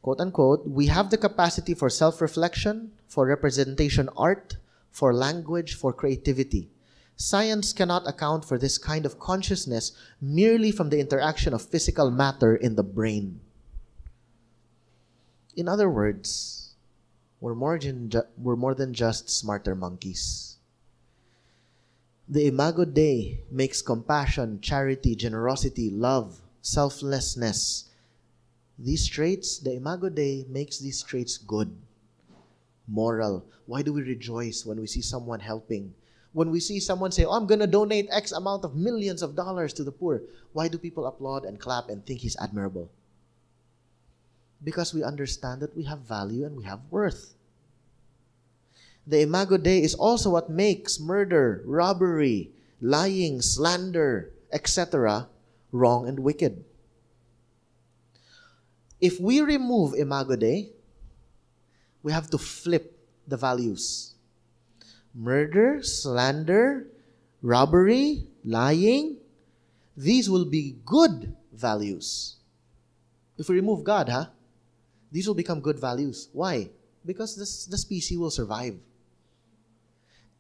quote unquote, we have the capacity for self reflection, for representation art, for language, for creativity. Science cannot account for this kind of consciousness merely from the interaction of physical matter in the brain. In other words, we're more, ju- we're more than just smarter monkeys. The Imago Dei makes compassion, charity, generosity, love, selflessness. These traits, the Imago Dei makes these traits good, moral. Why do we rejoice when we see someone helping? when we see someone say, oh, I'm going to donate X amount of millions of dollars to the poor, why do people applaud and clap and think he's admirable? Because we understand that we have value and we have worth. The Imago Dei is also what makes murder, robbery, lying, slander, etc. wrong and wicked. If we remove Imago Dei, we have to flip the values murder, slander, robbery, lying, these will be good values. If we remove God, huh? These will become good values. Why? Because this, the species will survive.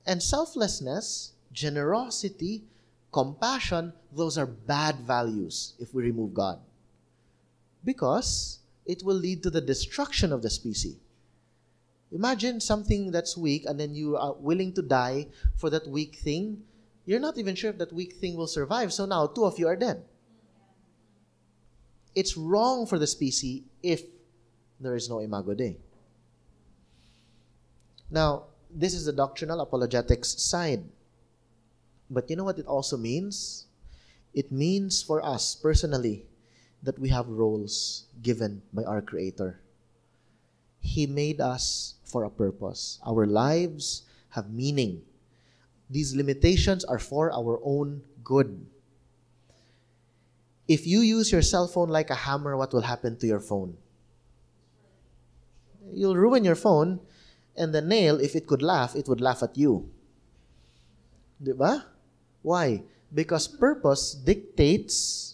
And selflessness, generosity, compassion, those are bad values if we remove God. Because it will lead to the destruction of the species. Imagine something that's weak and then you are willing to die for that weak thing. You're not even sure if that weak thing will survive. So now two of you are dead. It's wrong for the species if there is no imago Dei. Now, this is the doctrinal apologetics side. But you know what it also means? It means for us personally that we have roles given by our Creator. He made us for a purpose. Our lives have meaning. These limitations are for our own good. If you use your cell phone like a hammer, what will happen to your phone? You'll ruin your phone, and the nail, if it could laugh, it would laugh at you. Diba? Why? Because purpose dictates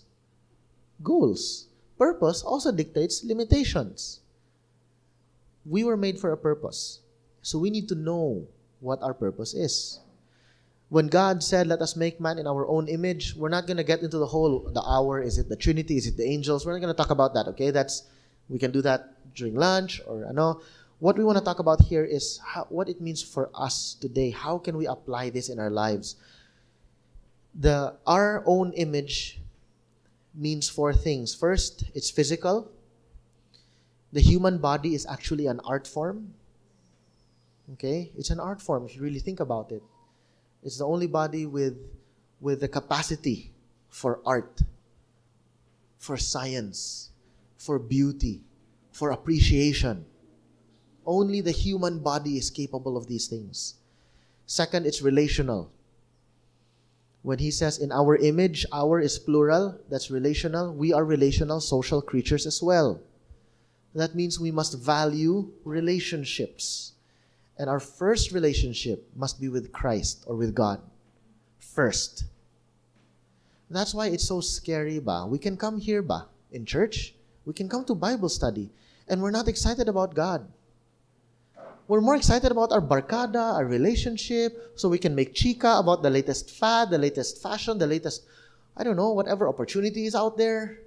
goals. Purpose also dictates limitations we were made for a purpose. So we need to know what our purpose is. When God said, Let us make man in our own image, we're not going to get into the whole, the hour, is it the Trinity, is it the angels? We're not going to talk about that, okay? That's We can do that during lunch or I know. What we want to talk about here is how, what it means for us today. How can we apply this in our lives? The our own image means four things. First, it's physical. The human body is actually an art form. Okay? It's an art form if you really think about it. It's the only body with with the capacity for art, for science, for beauty, for appreciation. Only the human body is capable of these things. Second, it's relational. When he says in our image, our is plural, that's relational. We are relational social creatures as well. That means we must value relationships. And our first relationship must be with Christ or with God. First. That's why it's so scary ba. We can come here ba in church. We can come to Bible study and we're not excited about God. We're more excited about our barkada, our relationship, so we can make chica about the latest fad, the latest fashion, the latest, I don't know, whatever opportunity is out there.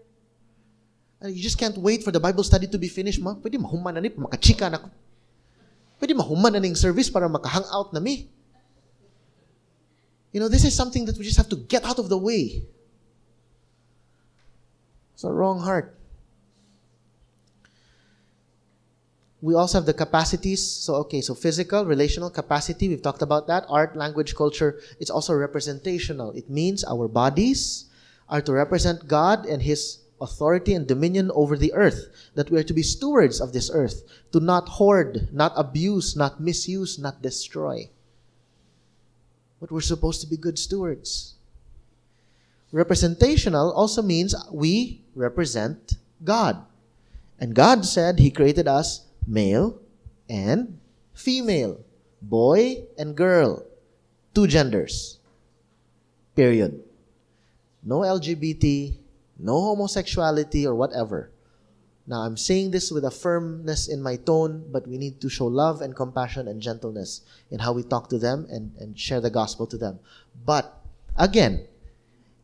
And you just can't wait for the Bible study to be finished. Ma, pwede mahuman na ni, makachika na ko. Pwede mahuman na ning service para makahangout na mi. You know, this is something that we just have to get out of the way. It's a wrong heart. We also have the capacities. So, okay, so physical, relational capacity, we've talked about that. Art, language, culture, it's also representational. It means our bodies are to represent God and His authority and dominion over the earth, that we are to be stewards of this earth, to not hoard, not abuse, not misuse, not destroy. But we're supposed to be good stewards. Representational also means we represent God. And God said He created us male and female, boy and girl, two genders. Period. No LGBT, no homosexuality or whatever. Now, I'm saying this with a firmness in my tone, but we need to show love and compassion and gentleness in how we talk to them and, and share the gospel to them. But, again,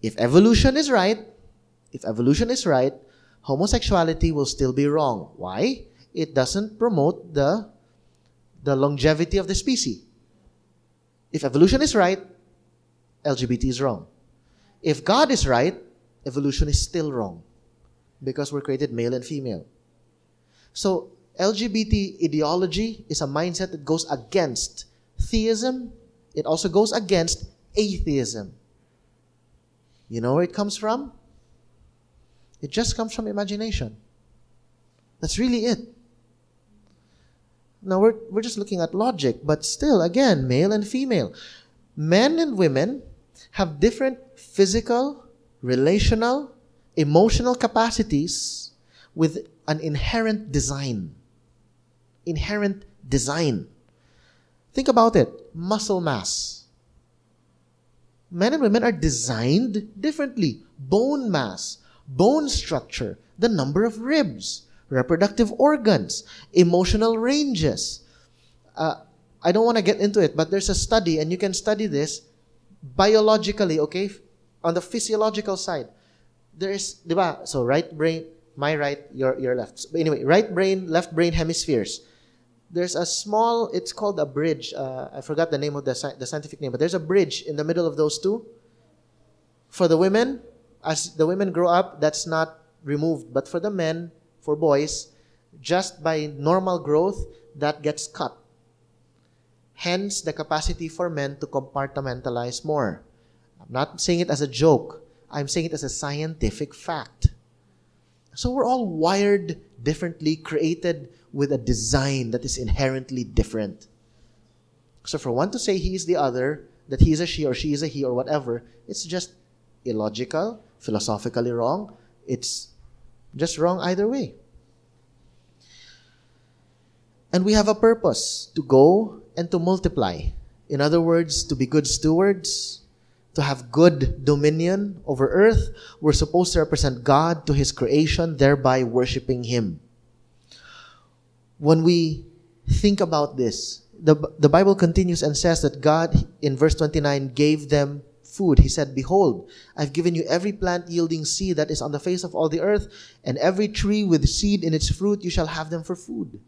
if evolution is right, if evolution is right, homosexuality will still be wrong. Why? It doesn't promote the, the longevity of the species. If evolution is right, LGBT is wrong. If God is right, evolution is still wrong because we're created male and female. So, LGBT ideology is a mindset that goes against theism, it also goes against atheism. You know where it comes from? It just comes from imagination. That's really it. Now we're, we're just looking at logic, but still, again, male and female. Men and women have different physical, relational, emotional capacities with an inherent design. Inherent design. Think about it muscle mass. Men and women are designed differently. Bone mass, bone structure, the number of ribs, reproductive organs, emotional ranges. Uh, I don't want to get into it, but there's a study, and you can study this biologically, okay? On the physiological side. There is, di ba? So, right brain, my right, your, your left. But anyway, right brain, left brain hemispheres. There's a small, it's called a bridge. Uh, I forgot the name of the, the scientific name, but there's a bridge in the middle of those two. For the women, as the women grow up, that's not removed. But for the men, for boys, just by normal growth, that gets cut. Hence, the capacity for men to compartmentalize more. I'm not saying it as a joke. I'm saying it as a scientific fact. So we're all wired differently, created with a design that is inherently different. So for one to say he is the other, that he is a she or she is a he or whatever, it's just illogical, philosophically wrong. It's just wrong either way. And we have a purpose to go and to multiply. In other words, to be good stewards, to have good dominion over earth. We're supposed to represent God to His creation, thereby worshiping Him. When we think about this, the, the Bible continues and says that God, in verse 29, gave them food, he said, Behold, I've given you every plant yielding seed that is on the face of all the earth, and every tree with seed in its fruit, you shall have them for food.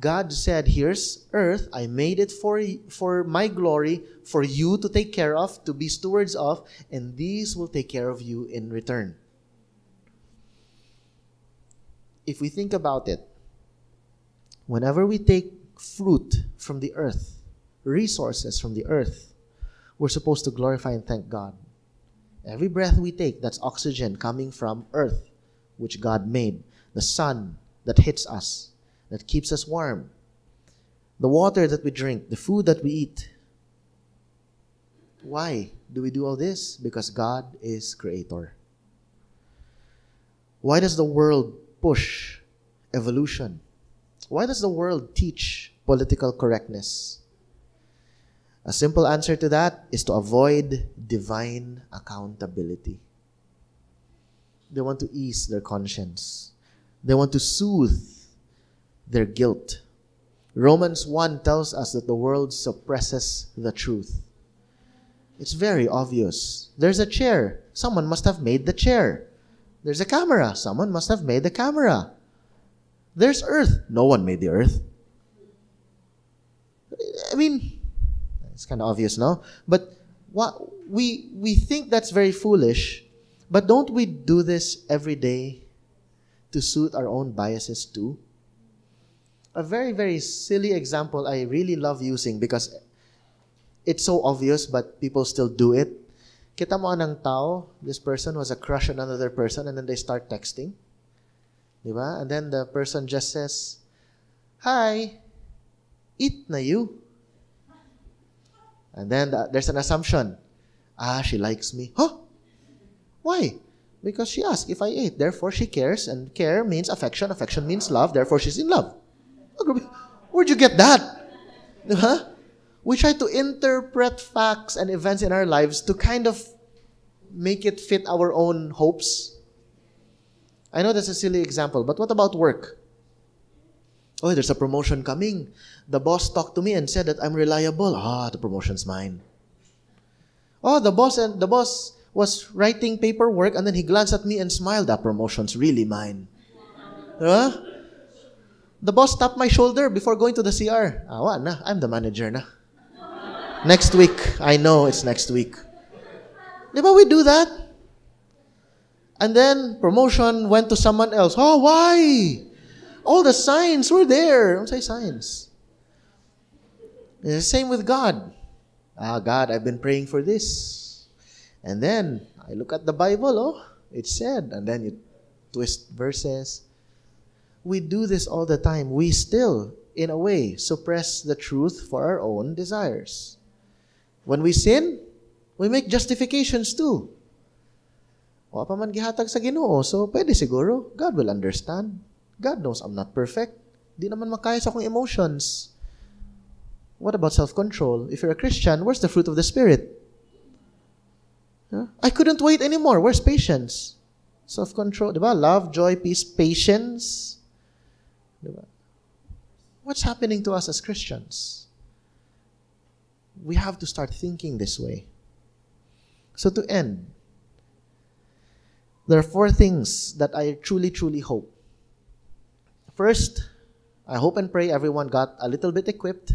God said, Here's earth. I made it for, for my glory, for you to take care of, to be stewards of, and these will take care of you in return. If we think about it, whenever we take fruit from the earth, resources from the earth, we're supposed to glorify and thank God. Every breath we take, that's oxygen coming from earth, which God made, the sun that hits us that keeps us warm, the water that we drink, the food that we eat. Why do we do all this? Because God is creator. Why does the world push evolution? Why does the world teach political correctness? A simple answer to that is to avoid divine accountability. They want to ease their conscience. They want to soothe their guilt. Romans 1 tells us that the world suppresses the truth. It's very obvious. There's a chair. Someone must have made the chair. There's a camera. Someone must have made the camera. There's earth. No one made the earth. I mean, it's kind of obvious now. But what we we think that's very foolish, but don't we do this every day to suit our own biases too? a very, very silly example I really love using because it's so obvious, but people still do it. Kita mo ng tao, this person was a crush on another person, and then they start texting. Diba? And then the person just says, Hi, eat na you. And then the, there's an assumption. Ah, she likes me. Huh? Why? Because she asked if I ate. Therefore, she cares. And care means affection. Affection means love. Therefore, she's in love. Where'd you get that? Huh? We try to interpret facts and events in our lives to kind of make it fit our own hopes. I know that's a silly example, but what about work? Oh, there's a promotion coming. The boss talked to me and said that I'm reliable. Ah, the promotion's mine. Oh, the boss and the boss was writing paperwork and then he glanced at me and smiled. That promotion's really mine. Huh? The boss tapped my shoulder before going to the CR. Ah, na. I'm the manager na. next week. I know it's next week. Ba we do that? And then promotion went to someone else. Oh, why? All the signs were there. Don't say signs. It's the same with God. Ah, God, I've been praying for this. And then I look at the Bible, oh, it said, and then you twist verses we do this all the time. We still, in a way, suppress the truth for our own desires. When we sin, we make justifications too. O pa man gihatag sa Ginoo, so pwede siguro. God will understand. God knows I'm not perfect. Di naman makaya sa akong emotions. What about self-control? If you're a Christian, where's the fruit of the Spirit? Huh? I couldn't wait anymore. Where's patience? Self-control, di? Love, joy, peace, patience. What's happening to us as Christians? We have to start thinking this way. So, to end, there are four things that I truly, truly hope. First, I hope and pray everyone got a little bit equipped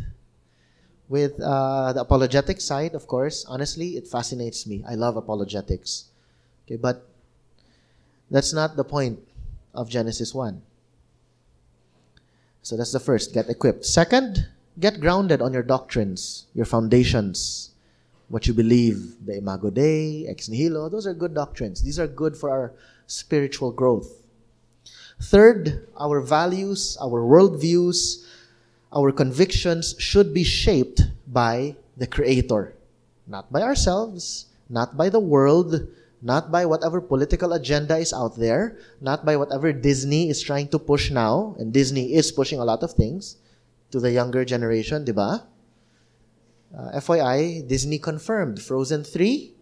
with uh, the apologetic side, of course. Honestly, it fascinates me. I love apologetics. Okay, but that's not the point of Genesis 1. So that's the first, get equipped. Second, get grounded on your doctrines, your foundations, what you believe, the Imago Dei, Ex Nihilo, those are good doctrines. These are good for our spiritual growth. Third, our values, our worldviews, our convictions should be shaped by the Creator, not by ourselves, not by the world, not by whatever political agenda is out there, not by whatever Disney is trying to push now, and Disney is pushing a lot of things to the younger generation, di ba? Uh, FYI, Disney confirmed Frozen 3,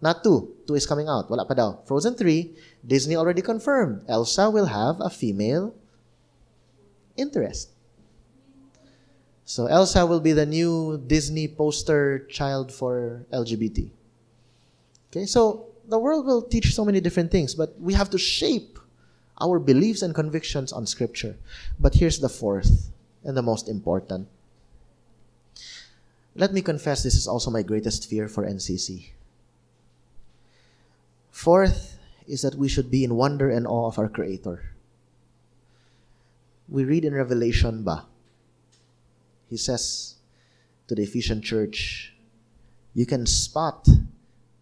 not 2. 2 is coming out. Wala pa daw. Frozen 3, Disney already confirmed Elsa will have a female interest. So Elsa will be the new Disney poster child for LGBT. Okay, so the world will teach so many different things, but we have to shape our beliefs and convictions on Scripture. But here's the fourth and the most important. Let me confess, this is also my greatest fear for NCC. Fourth is that we should be in wonder and awe of our Creator. We read in Revelation ba, he says to the Ephesian church, you can spot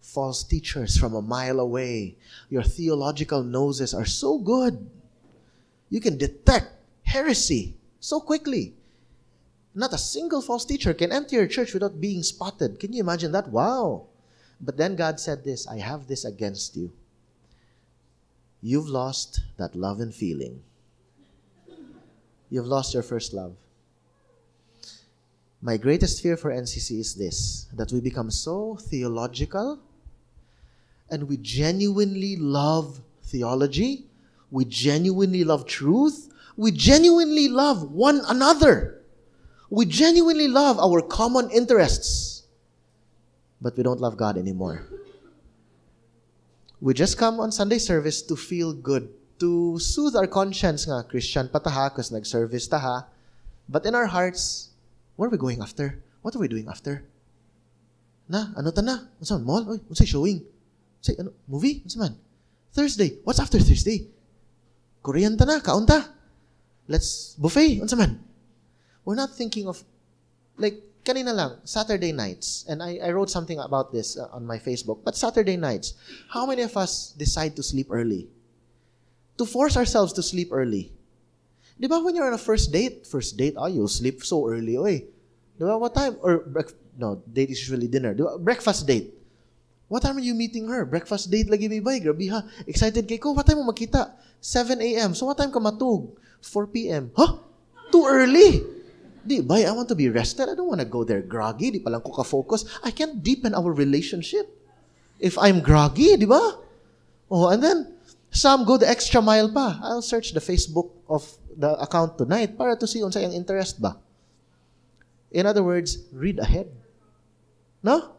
false teachers from a mile away. Your theological noses are so good. You can detect heresy so quickly. Not a single false teacher can enter your church without being spotted. Can you imagine that? Wow. But then God said this I have this against you. You've lost that love and feeling. You've lost your first love. My greatest fear for NCC is this that we become so theological and we genuinely love theology, we genuinely love truth, we genuinely love one another, we genuinely love our common interests, but we don't love God anymore. We just come on Sunday service to feel good, to soothe our conscience nga, Christian pa taha, because nag-service taha. But in our hearts, where are we going after? What are we doing after? Na, ano ta na? Unsa mall? Oy, unsa showing? Say, ano, movie? Ano man? Thursday. What's after Thursday? Korean ta na, kaon ta. Let's buffet. Ano man? We're not thinking of, like, kanina lang, Saturday nights, and I, I wrote something about this uh, on my Facebook, but Saturday nights, how many of us decide to sleep early? To force ourselves to sleep early. Di ba when you're on a first date, first date, oh, you'll sleep so early, oy. Di ba, what time? Or, no, date is usually dinner. Di ba, breakfast date. What time are you meeting her? Breakfast date lagi may bay. Grabe ha. Excited kay ko. What time mo makita? 7 a.m. So what time ka matug? 4 p.m. Huh? Too early. Di, bay, I want to be rested. I don't want to go there groggy. Di pa lang ko ka-focus. I can't deepen our relationship if I'm groggy, di ba? Oh, and then, some go the extra mile pa. I'll search the Facebook of the account tonight para to see unsa yung interest ba. In other words, read ahead. No?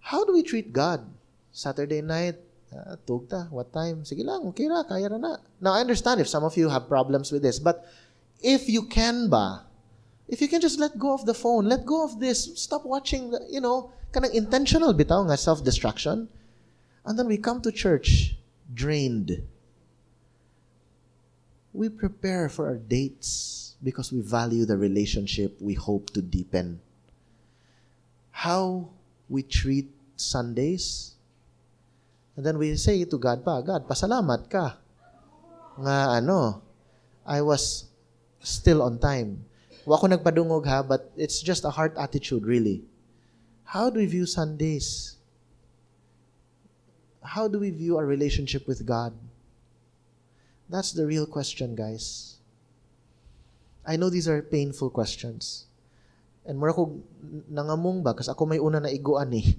How do we treat God? Saturday night, uh, tugta, what time? Sige lang, okay na, kaya na na. Now, I understand if some of you have problems with this, but if you can ba, if you can just let go of the phone, let go of this, stop watching, the, you know, kanang intentional bitaw nga self-destruction, and then we come to church drained. We prepare for our dates because we value the relationship we hope to deepen. How we treat Sundays. And then we say to God pa, God, pasalamat ka. Nga ano, I was still on time. Wa ko nagpadungog ha, but it's just a heart attitude really. How do we view Sundays? How do we view our relationship with God? That's the real question, guys. I know these are painful questions. And mura ko nangamong ba, kasi ako may una na iguan eh.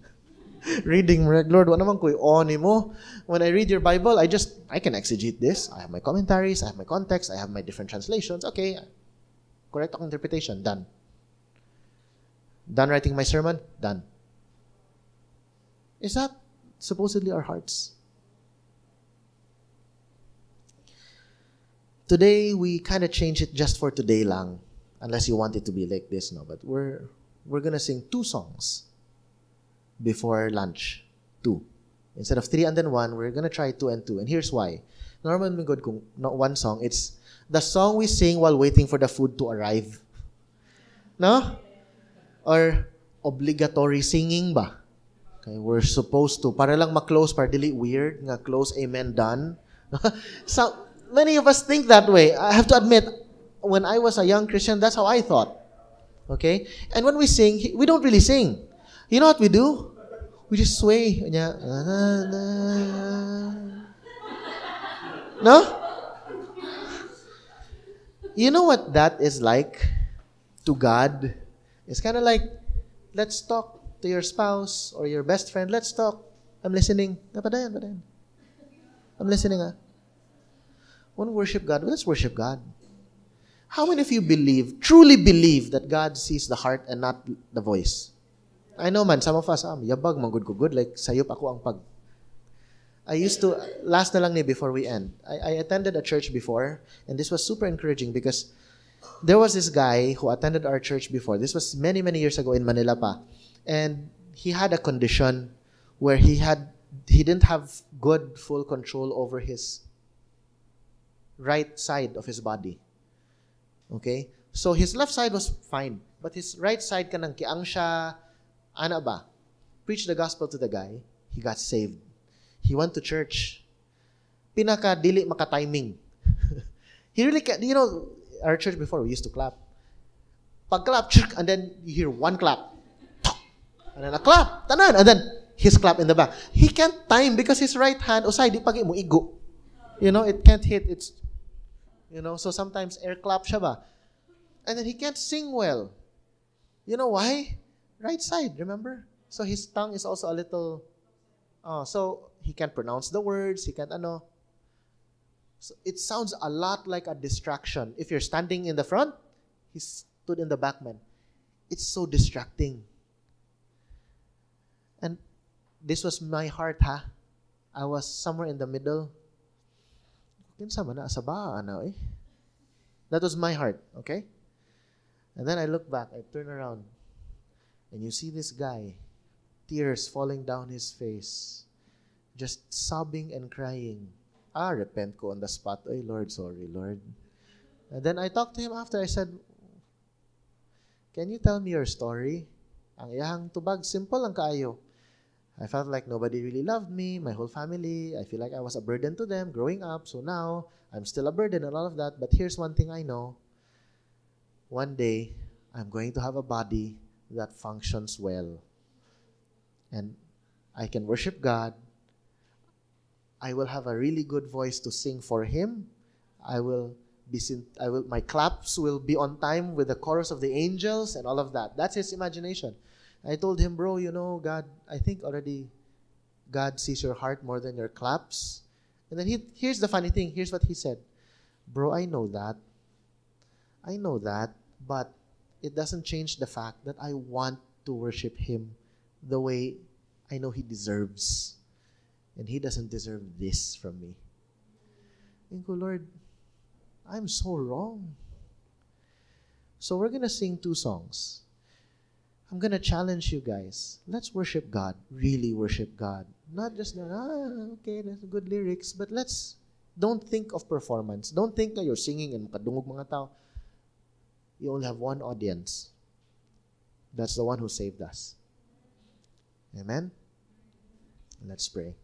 reading Lord, what naman ko oni mo. When I read your Bible, I just, I can exegete this. I have my commentaries, I have my context, I have my different translations. Okay, correct akong interpretation, done. Done writing my sermon, done. Is that supposedly our hearts? Today, we kind of change it just for today lang. Unless you want it to be like this, no. But we're, we're gonna sing two songs before lunch. Two. Instead of three and then one, we're gonna try two and two. And here's why. Normally, good kung not one song, it's the song we sing while waiting for the food to arrive. No? Or obligatory singing ba? Okay, we're supposed to. Para lang ma-close, para dili weird, nga close, amen, done. so, many of us think that way. I have to admit, when I was a young Christian, that's how I thought. Okay? And when we sing, we don't really sing. You know what we do? We just sway. No? You know what that is like to God? It's kind of like, let's talk to your spouse or your best friend. Let's talk. I'm listening. I'm listening. Ah. Want to worship God? Let's worship God. How many of you believe, truly believe that God sees the heart and not the voice? I know man, some of us, ah, yabag, manggod ko good, like sayop ako ang pag. I used to, last na lang ni before we end, I, I attended a church before, and this was super encouraging because there was this guy who attended our church before. This was many, many years ago in Manila pa. And he had a condition where he had he didn't have good full control over his right side of his body. Okay? So his left side was fine, but his right side kanang kiang siya ana ba? Preach the gospel to the guy, he got saved. He went to church. Pinaka dili maka timing. he really can, you know, our church before we used to clap. Pag clap, and then you hear one clap. And then a clap, tanan, and then his clap in the back. He can't time because his right hand, usay, di pag mo igo. You know, it can't hit. It's, you know, so sometimes air clap siya ba. And then he can't sing well. You know why? Right side, remember? So his tongue is also a little, oh, so he can't pronounce the words, he can't, ano. So it sounds a lot like a distraction. If you're standing in the front, he stood in the back, man. It's so distracting. And this was my heart, ha? I was somewhere in the middle. Kinsa man na sa ano eh. That was my heart, okay? And then I look back, I turn around, and you see this guy, tears falling down his face, just sobbing and crying. Ah, repent ko on the spot. Ay, Lord, sorry, Lord. And then I talked to him after. I said, Can you tell me your story? Ang iyahang tubag, simple ang kaayo. I felt like nobody really loved me, my whole family. I feel like I was a burden to them growing up. So now I'm still a burden and all of that. But here's one thing I know one day I'm going to have a body that functions well. And I can worship God. I will have a really good voice to sing for Him. I will be I will my claps will be on time with the chorus of the angels and all of that. That's his imagination. I told him, bro, you know, God, I think already God sees your heart more than your claps. And then he, here's the funny thing. Here's what he said. Bro, I know that. I know that. But it doesn't change the fact that I want to worship him the way I know he deserves. And he doesn't deserve this from me. And go, Lord, I'm so wrong. So we're going to sing two songs. I'm to challenge you guys. Let's worship God. Really worship God. Not just, ah, okay, that's good lyrics, but let's, don't think of performance. Don't think that you're singing and makadungog mga tao. You only have one audience. That's the one who saved us. Amen? Let's pray.